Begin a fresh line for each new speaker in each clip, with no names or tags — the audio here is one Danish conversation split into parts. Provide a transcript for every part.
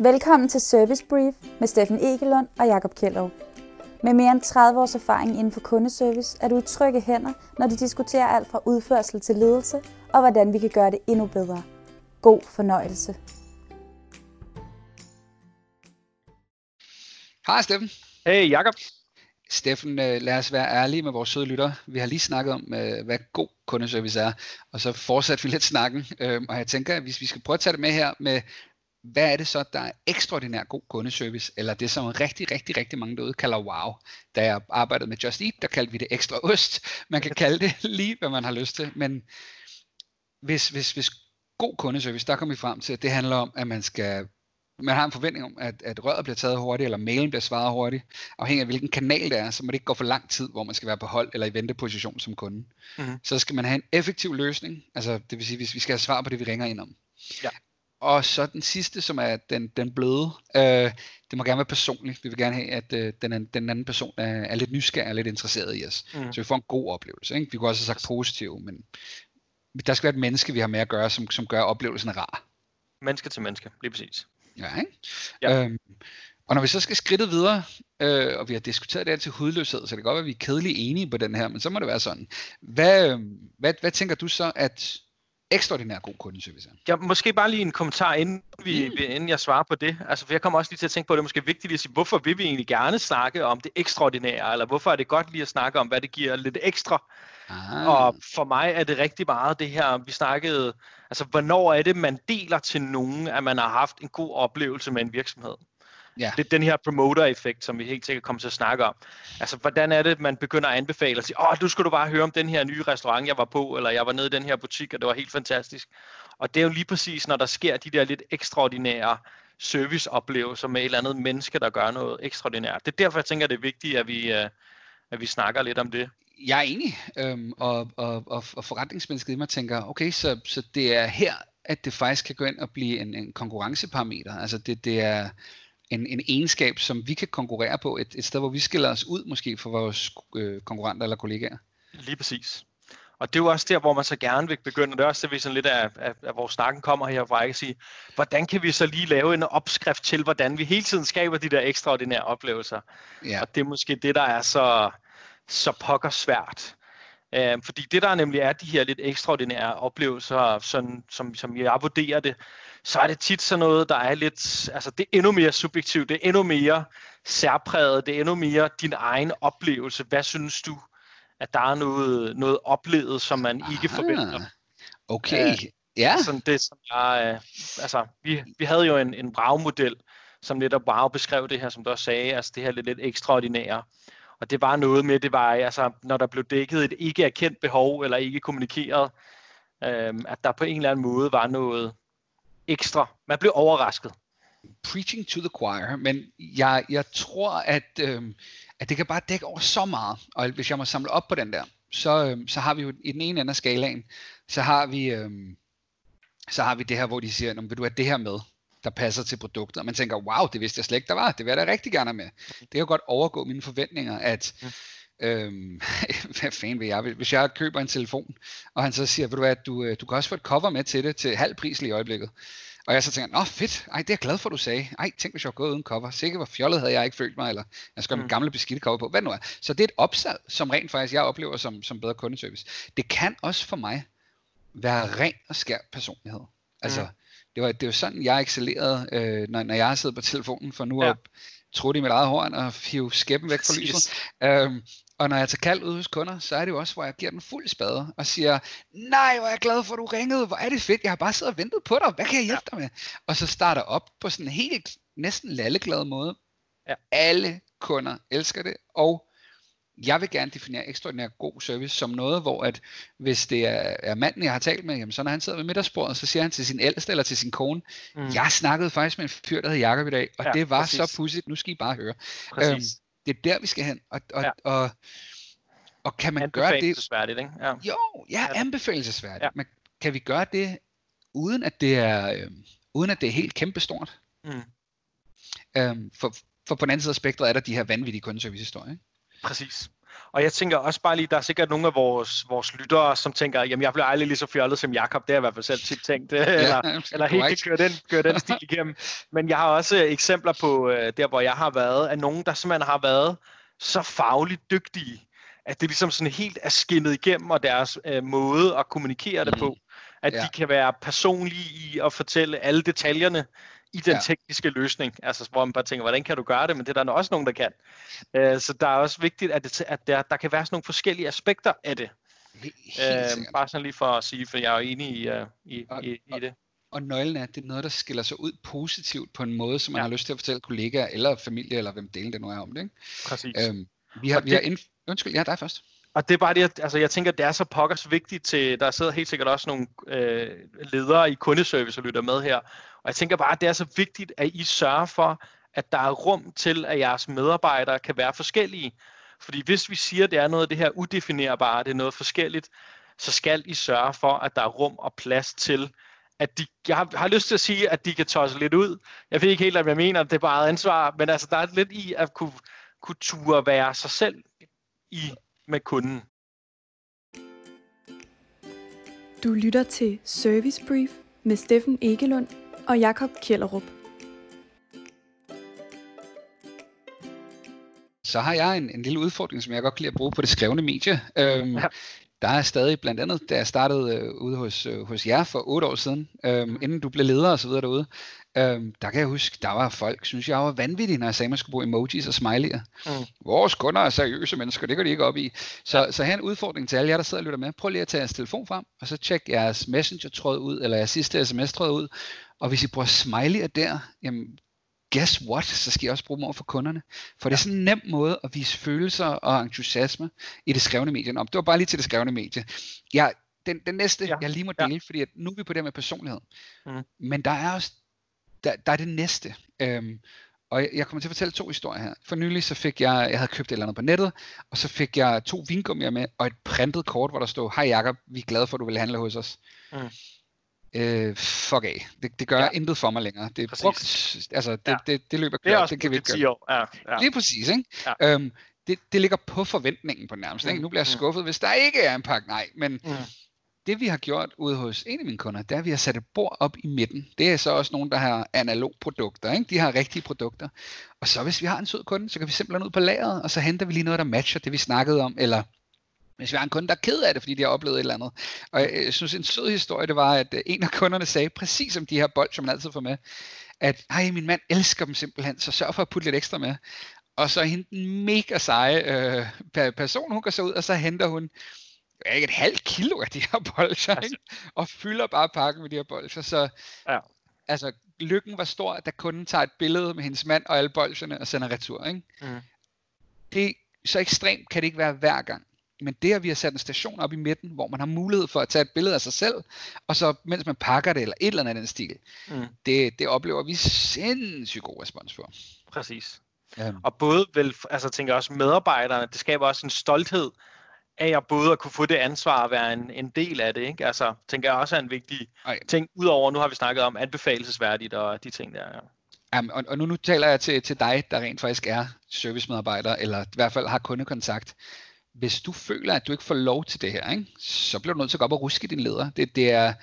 Velkommen til Service Brief med Steffen Egelund og Jakob Kjellov. Med mere end 30 års erfaring inden for kundeservice er du i trygge hænder, når de diskuterer alt fra udførsel til ledelse og hvordan vi kan gøre det endnu bedre. God fornøjelse.
Hej Steffen.
Hey Jakob.
Steffen, øh, lad os være ærlige med vores søde lytter. Vi har lige snakket om, øh, hvad god kundeservice er, og så fortsatte vi lidt snakken. Øhm, og jeg tænker, at hvis vi skal prøve at tage det med her med, hvad er det så, der er ekstraordinær god kundeservice, eller det som rigtig, rigtig, rigtig mange derude kalder wow. Da jeg arbejdede med Just Eat, der kaldte vi det ekstra ost. Man kan kalde det lige, hvad man har lyst til, men hvis, hvis, hvis god kundeservice, der kommer vi frem til, at det handler om, at man skal man har en forventning om, at, at røret bliver taget hurtigt, eller mailen bliver svaret hurtigt, afhængig af hvilken kanal det er, så må det ikke gå for lang tid, hvor man skal være på hold eller i venteposition som kunde. Mm-hmm. Så skal man have en effektiv løsning, altså det vil sige, hvis vi skal have svar på det, vi ringer ind om. Ja. Og så den sidste, som er den, den bløde, øh, det må gerne være personligt. Vi vil gerne have, at øh, den, den anden person er, er lidt nysgerrig og lidt interesseret i os. Mm. Så vi får en god oplevelse. Ikke? Vi kunne også have sagt positiv, men der skal være et menneske, vi har med at gøre, som, som gør oplevelsen rar.
Menneske til menneske, lige præcis.
Ja, ikke? Ja. Øhm, og når vi så skal skridte videre, øh, og vi har diskuteret det her til hudløshed, så det kan godt være, at vi er kedeligt enige på den her, men så må det være sådan. Hvad, øh, hvad, hvad tænker du så, at ekstraordinær god kundeservice
Ja, måske bare lige en kommentar, inden, vi, mm. inden jeg svarer på det. Altså, for jeg kommer også lige til at tænke på, at det er måske vigtigt at sige, hvorfor vil vi egentlig gerne snakke om det ekstraordinære, eller hvorfor er det godt lige at snakke om, hvad det giver lidt ekstra. Ah. Og for mig er det rigtig meget det her, vi snakkede, altså hvornår er det, man deler til nogen, at man har haft en god oplevelse med en virksomhed. Ja. Det er den her promoter-effekt, som vi helt sikkert kommer til at snakke om. Altså, hvordan er det, man begynder at anbefale og sige, åh, nu skal du bare høre om den her nye restaurant, jeg var på, eller jeg var nede i den her butik, og det var helt fantastisk. Og det er jo lige præcis, når der sker de der lidt ekstraordinære serviceoplevelser med et eller andet menneske, der gør noget ekstraordinært. Det er derfor, jeg tænker, det er vigtigt, at vi, øh, at vi snakker lidt om det.
Jeg er enig, øhm, og, og, og, og forretningsmennesket i mig tænker, okay, så, så det er her, at det faktisk kan gå ind og blive en, en konkurrenceparameter. Altså det, det er en, en egenskab, som vi kan konkurrere på, et, et sted, hvor vi skiller os ud måske for vores øh, konkurrenter eller kollegaer.
Lige præcis. Og det er jo også der, hvor man så gerne vil begynde, og det er også det, vi sådan lidt af, af, af vores snakken kommer herfra, ikke? sige, hvordan kan vi så lige lave en opskrift til, hvordan vi hele tiden skaber de der ekstraordinære oplevelser. Ja. Og det er måske det, der er så, så pokker svært. Øh, fordi det der nemlig er de her lidt ekstraordinære oplevelser, sådan, som, som jeg vurderer det, så er det tit sådan noget, der er lidt, altså det er endnu mere subjektivt, det er endnu mere særpræget, det er endnu mere din egen oplevelse. Hvad synes du, at der er noget, noget oplevet, som man Aha. ikke forventer?
Okay, uh, ja.
Sådan det, som jeg, uh, altså, vi, vi havde jo en, en bragmodel, som netop bare beskrev det her, som du også sagde, altså det her lidt, lidt ekstraordinære. Og det var noget med, det var, altså, når der blev dækket et ikke erkendt behov, eller ikke kommunikeret, øhm, at der på en eller anden måde var noget ekstra. Man blev overrasket.
Preaching to the choir, men jeg, jeg tror, at, øhm, at det kan bare dække over så meget. Og hvis jeg må samle op på den der, så, øhm, så har vi jo i den ene ende af skalaen, så har vi, øhm, så har vi det her, hvor de siger, vil du have det her med? Der passer til produktet. Og man tænker, wow, det vidste jeg slet ikke, der var. Det vil jeg da rigtig gerne med. Det kan jo godt overgå mine forventninger, at ja. Øhm, hvad fanden vil jeg? Hvis jeg køber en telefon, og han så siger, ved du hvad, du, øh, du kan også få et cover med til det, til halv pris lige i øjeblikket. Og jeg så tænker, nå fedt, ej det er jeg glad for, du sagde. Ej, tænk hvis jeg var gået uden cover. Sikkert hvor fjollet havde jeg ikke følt mig, eller jeg skal have mm. gamle beskidte cover på, hvad nu er. Så det er et opsalg, som rent faktisk jeg oplever som, som bedre kundeservice. Det kan også for mig være ren og skær personlighed. Altså, mm det var, det var sådan, jeg excellerede, øh, når, når jeg sidder på telefonen, for nu ja. at trutte i mit eget horn og hive skæppen væk fra lyset. Øhm, og når jeg tager kald ud hos kunder, så er det jo også, hvor jeg giver den fuld spade og siger, nej, hvor er jeg glad for, at du ringede, hvor er det fedt, jeg har bare siddet og ventet på dig, hvad kan jeg hjælpe ja. dig med? Og så starter op på sådan en helt, næsten lalleglad måde. Ja. Alle kunder elsker det, og jeg vil gerne definere ekstraordinær god service som noget, hvor at hvis det er, er manden, jeg har talt med, jamen, så når han sidder ved middagsbordet, så siger han til sin ældste eller til sin kone, mm. jeg snakkede faktisk med en fyr, der hed Jacob i dag, og ja, det var præcis. så pudsigt, nu skal I bare høre. Øhm, det er der, vi skal hen. Og, og, ja. og, og kan man gøre det...
Ikke? Ja.
Jo, ja, anbefalesværdigt. Ja. Men kan vi gøre det, uden at det er, øh, uden at det er helt kæmpestort? Mm. Øhm, for, for på den anden side af spektret er der de her vanvittige kundeservice-historier. Ikke?
Præcis. Og jeg tænker også bare lige, der er sikkert nogle af vores, vores lyttere, som tænker, jamen jeg bliver aldrig lige så fjollet som Jakob, det har jeg i hvert fald selv tit tænkt, ja, eller, eller helt kan køre den, køre den stil igennem. Men jeg har også eksempler på, øh, der hvor jeg har været, af nogen, der simpelthen har været så fagligt dygtige, at det ligesom sådan helt er skinnet igennem, og deres øh, måde at kommunikere det på, at ja. de kan være personlige i at fortælle alle detaljerne i den ja. tekniske løsning. Altså, hvor man bare tænker, hvordan kan du gøre det? Men det er der også nogen, der kan. Uh, så der er også vigtigt, at, det, at der, der kan være sådan nogle forskellige aspekter af det. Helt uh, bare sådan lige for at sige, for jeg er enig i, uh, i, og, i, i det.
Og nøglen er, at det er noget, der skiller sig ud positivt på en måde, som man ja. har lyst til at fortælle kollegaer eller familie, eller hvem delen det nu er om det. Ikke?
Præcis.
Øhm, vi har, vi har indf- Undskyld, ja, dig først.
Og det er bare det, altså jeg tænker, det er så pokkers vigtigt til, der sidder helt sikkert også nogle øh, ledere i kundeservice og lytter med her. Og jeg tænker bare, at det er så vigtigt, at I sørger for, at der er rum til, at jeres medarbejdere kan være forskellige. Fordi hvis vi siger, at det er noget af det her udefinerbare, det er noget forskelligt, så skal I sørge for, at der er rum og plads til, at de, jeg har, har lyst til at sige, at de kan tosse lidt ud. Jeg ved ikke helt, hvad jeg mener, det er bare ansvar, men altså, der er lidt i at kunne, kunne ture være sig selv i med kunden.
Du lytter til Service Brief med Steffen Egelund og Jakob Kjellerup.
Så har jeg en, en lille udfordring, som jeg godt kan lide at bruge på det skrevne medie. Øhm, ja der er stadig blandt andet, da jeg startede øh, ude hos, øh, hos jer for otte år siden, øh, inden du blev leder og så videre derude, øh, der kan jeg huske, der var folk, synes jeg var vanvittige, når jeg sagde, at man skulle bruge emojis og smiley'er. Mm. Vores kunder er seriøse mennesker, det går de ikke op i. Så, ja. så her er en udfordring til alle jer, der sidder og lytter med. Prøv lige at tage jeres telefon frem, og så tjek jeres messenger-tråd ud, eller jeres sidste sms-tråd ud, og hvis I bruger smiley'er der, jamen, guess what, så skal jeg også bruge dem over for kunderne. For det er sådan en nem måde at vise følelser og entusiasme i det skrevne medie. Om det var bare lige til det skrevne medie. Ja, den, den næste, ja. jeg lige må dele, ja. fordi at nu er vi på det med personlighed. Mm. Men der er også, der, der er det næste. Øhm, og jeg, jeg kommer til at fortælle to historier her. For nylig så fik jeg, jeg havde købt et eller andet på nettet, og så fik jeg to vingummier med, og et printet kort, hvor der stod, hej Jacob, vi er glade for, at du vil handle hos os. Mm øh, fuck af. Det, det gør ja. intet for mig længere. Det er brugt, altså det, ja. det, det, det løber klart. Det, er også det kan vi ikke gøre. År. Ja, ja. Lige præcis, ikke? Ja. Øhm, det, det ligger på forventningen på nærmest. Mm. Ikke? Nu bliver jeg mm. skuffet, hvis der ikke er en pakke. Nej, men mm det vi har gjort ude hos en af mine kunder, det er, at vi har sat et bord op i midten. Det er så også nogen, der har analog produkter. Ikke? De har rigtige produkter. Og så hvis vi har en sød kunde, så kan vi simpelthen ud på lageret, og så henter vi lige noget, der matcher det, vi snakkede om, eller hvis vi har en kunde, der er ked af det, fordi de har oplevet et eller andet. Og jeg synes, en sød historie, det var, at øh, en af kunderne sagde, præcis som de her bold, som man altid får med, at hej, min mand elsker dem simpelthen, så sørg for at putte lidt ekstra med. Og så hende den mega seje øh, person, hun går så ud, og så henter hun ikke et halvt kilo af de her bolcher, altså. ikke? og fylder bare pakken med de her bolcher. Så ja. altså, lykken var stor, da kunden tager et billede med hendes mand og alle bolcherne og sender retur. Ikke? Mm. Det, så ekstremt kan det ikke være hver gang. Men det, at vi har sat en station op i midten, hvor man har mulighed for at tage et billede af sig selv, og så mens man pakker det, eller et eller andet den stil, mm. det, det oplever vi sindssygt god respons for.
Præcis. Ja. Og både vel, altså tænker også medarbejderne, det skaber også en stolthed af at både at kunne få det ansvar at være en, en del af det, ikke? Altså, tænker jeg også er en vigtig Ej. ting, udover, nu har vi snakket om anbefalesværdigt og de ting der. Ja.
Jamen, og, og nu, nu taler jeg til, til dig, der rent faktisk er servicemedarbejder, eller i hvert fald har kundekontakt hvis du føler, at du ikke får lov til det her, ikke, så bliver du nødt til at gå op og ruske din leder. Det, det, er,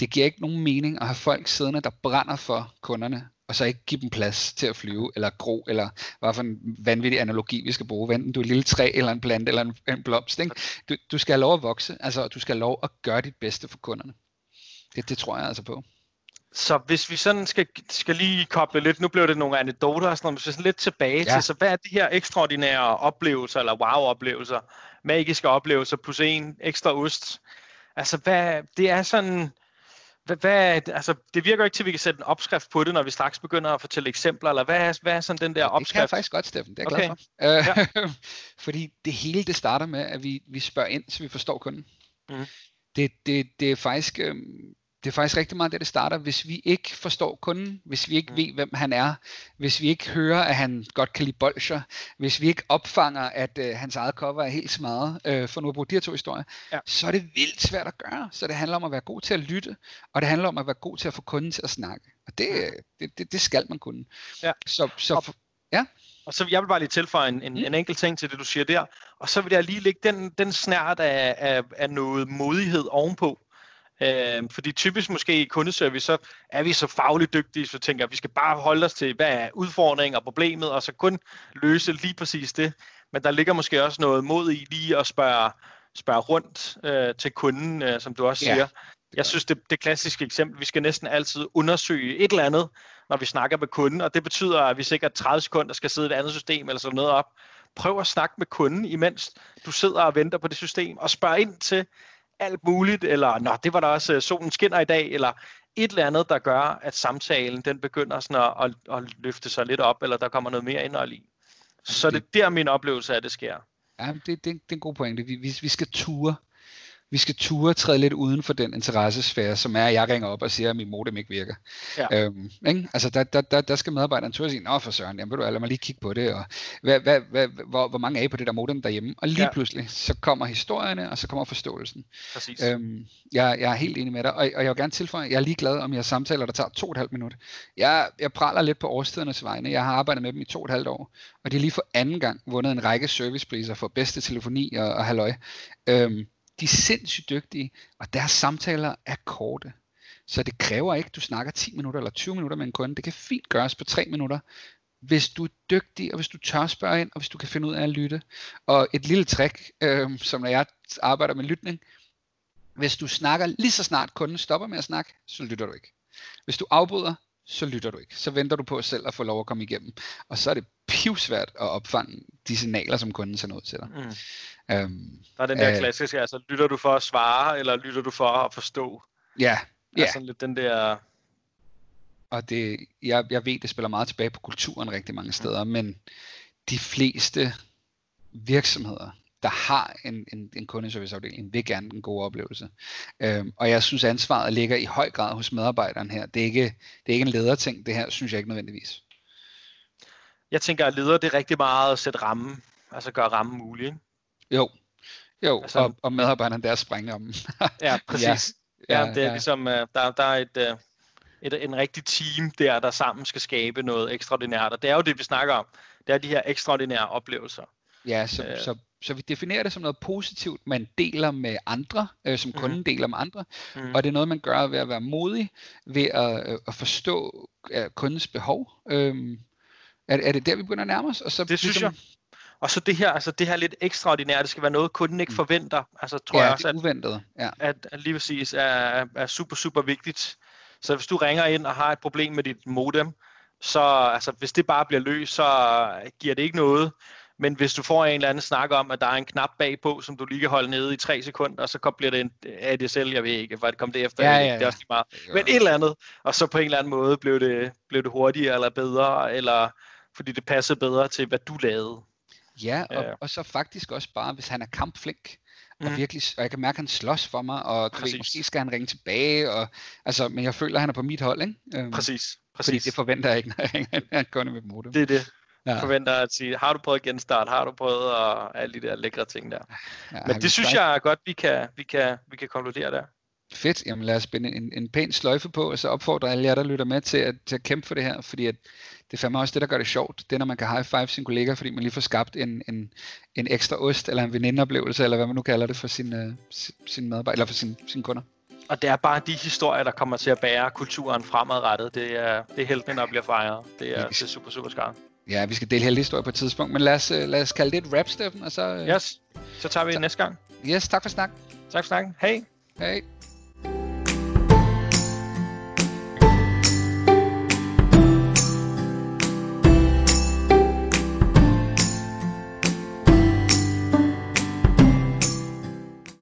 det giver ikke nogen mening at have folk siddende, der brænder for kunderne, og så ikke give dem plads til at flyve, eller gro, eller hvad for en vanvittig analogi, vi skal bruge. Enten du er et lille træ, eller en plante, eller en, en blomst. Ikke? Du, du skal have lov at vokse, altså du skal have lov at gøre dit bedste for kunderne. Det, det tror jeg altså på.
Så hvis vi sådan skal, skal lige koble lidt, nu blev det nogle anekdoter og sådan noget, hvis vi sådan lidt tilbage ja. til, så hvad er de her ekstraordinære oplevelser, eller wow-oplevelser, magiske oplevelser, plus en ekstra ost? Altså, hvad, det er sådan, hvad, hvad, altså, det virker ikke til, at vi kan sætte en opskrift på det, når vi straks begynder at fortælle eksempler, eller hvad er, hvad er sådan den der opskrift? Det kan
jeg faktisk godt, Steffen, det er jeg okay. glad for. Ja. Fordi det hele, det starter med, at vi, vi spørger ind, så vi forstår kunden. Mm. Det, det, det er faktisk, øhm, det er faktisk rigtig meget det, det starter. Hvis vi ikke forstår kunden, hvis vi ikke mm. ved, hvem han er, hvis vi ikke hører, at han godt kan lide bolcher, hvis vi ikke opfanger, at øh, hans eget cover er helt smadret, øh, for nu at bruge de her to historier, ja. så er det vildt svært at gøre. Så det handler om at være god til at lytte, og det handler om at være god til at få kunden til at snakke. Og det, det, det, det skal man kunne. Ja. Så, så for, Ja.
Og så jeg vil bare lige tilføje en, en, mm. en enkelt ting til det, du siger der. Og så vil jeg lige lægge den, den snært af, af, af noget modighed ovenpå. Øh, fordi typisk måske i kundeservice, så er vi så fagligt dygtige, så tænker vi skal bare holde os til, hvad er udfordringen og problemet, og så kun løse lige præcis det. Men der ligger måske også noget mod i lige at spørge, spørge rundt øh, til kunden, øh, som du også ja. siger. Jeg synes, det, det klassiske eksempel, vi skal næsten altid undersøge et eller andet, når vi snakker med kunden, og det betyder, at vi sikkert 30 sekunder skal sidde i et andet system eller sådan noget op. Prøv at snakke med kunden, imens du sidder og venter på det system, og spørg ind til alt muligt, eller nå, det var der også, øh, solen skinner i dag, eller et eller andet, der gør, at samtalen den begynder sådan at, at, at løfte sig lidt op, eller der kommer noget mere indhold i. Så det er der min oplevelse af, at det sker.
Ja, det, det, det er en god pointe. Vi, vi, vi skal ture vi skal ture træde lidt uden for den interessesfære, som er, at jeg ringer op og siger, at min modem ikke virker. Ja. Øhm, ikke? Altså, der, der, der, der skal medarbejderen ture og sige, nå for søren, jamen, du, lad mig lige kigge på det, og hvad, hvad, hvad, hvor, hvor mange er I på det der modem derhjemme? Og lige ja. pludselig, så kommer historierne, og så kommer forståelsen.
Præcis. Øhm,
jeg, jeg er helt enig med dig, og, og jeg vil gerne tilføje, jeg er lige glad om jeg samtaler, der tager to og et halvt minut. Jeg, jeg praler lidt på årstidernes vegne. Jeg har arbejdet med dem i to og et halvt år, og det er lige for anden gang vundet en række servicepriser for bedste telefoni og, og halløj. Øhm, de er sindssygt dygtige, og deres samtaler er korte. Så det kræver ikke, at du snakker 10 minutter eller 20 minutter med en kunde. Det kan fint gøres på 3 minutter, hvis du er dygtig, og hvis du tør spørge ind, og hvis du kan finde ud af at lytte. Og et lille trick, øh, som når jeg arbejder med lytning, hvis du snakker lige så snart kunden stopper med at snakke, så lytter du ikke. Hvis du afbryder, så lytter du ikke. Så venter du på selv at få lov at komme igennem. Og så er det pivsvært at opfange de signaler, som kunden sender ud til dig. Mm.
Øhm, der er den der øh, klassiske, altså lytter du for at svare, eller lytter du for at forstå?
Ja, ja.
Altså lidt den der...
Og det, jeg, jeg ved, det spiller meget tilbage på kulturen rigtig mange steder, mm. men de fleste virksomheder, der har en, en, en kundeserviceafdeling, vil gerne en god oplevelse. Øhm, og jeg synes, ansvaret ligger i høj grad hos medarbejderen her. Det er ikke, det er ikke en lederting, det her synes jeg ikke nødvendigvis.
Jeg tænker, at leder det er rigtig meget at sætte rammen, altså gøre rammen mulig.
Jo, jo altså, og, og medarbejderne der springer om.
ja, præcis. Ja, ja, det er ja. ligesom, uh, der, der er et, uh, et, en rigtig team der, der sammen skal skabe noget ekstraordinært. Og det er jo det, vi snakker om. Det er de her ekstraordinære oplevelser.
Ja, så, øh, så, så vi definerer det som noget positivt, man deler med andre, øh, som kunden mm. deler med andre, mm. og det er noget, man gør ved at være modig, ved at, øh, at forstå øh, kundens behov. Øh, er, er det der, vi begynder at nærme os?
Og så det synes ligesom, jeg. Og så det her, altså det her lidt ekstraordinært, det skal være noget, kunden ikke mm. forventer. Altså tror
ja,
jeg
også, at, uventet. Ja.
At, at lige præcis er, er super, super vigtigt. Så hvis du ringer ind og har et problem med dit modem, så altså, hvis det bare bliver løst, så giver det ikke noget. Men hvis du får en eller anden snak om, at der er en knap bagpå, som du lige kan holde nede i tre sekunder, og så bliver det en ADSL, jeg ved ikke, hvad det kom det efter,
ja, ja, ja.
det er også lige meget. Men et eller andet, og så på en eller anden måde blev det, blev det hurtigere eller bedre, eller fordi det passede bedre til, hvad du lavede.
Ja, og, ja. og så faktisk også bare, hvis han er kampflink, og mm. virkelig, og jeg kan mærke, at han slås for mig, og ved, måske skal han ringe tilbage, og, altså, men jeg føler, at han er på mit hold, ikke?
Øhm, præcis, præcis.
Fordi det forventer jeg ikke, når jeg ringer en kunde med modem.
Det er det. Ja. Forventer at sige, har du prøvet genstart, har du prøvet og alle de der lækre ting der. Ja, men det synes jeg er godt, vi kan, vi kan, vi kan konkludere der.
Fedt, jamen lad os spænde en, en pæn sløjfe på, og så opfordrer alle jer, der lytter med til at, til at kæmpe for det her, fordi at det er fandme også det, der gør det sjovt. Det er, når man kan high five sine kollegaer, fordi man lige får skabt en, en, en ekstra ost, eller en venindeoplevelse, eller hvad man nu kalder det for sin, uh, sin medarbejder, eller for sin, sine kunder.
Og det er bare de historier, der kommer til at bære kulturen fremadrettet. Det er, det er helten, der bliver fejret. Det er, det er super, super skarpt.
Ja, vi skal dele hele historie på et tidspunkt, men lad os, uh, lad os kalde det et rap, Steffen, og så...
Uh, yes, så tager vi det næste gang.
Yes, tak for snak.
Tak for snakken. Hej.
Hej.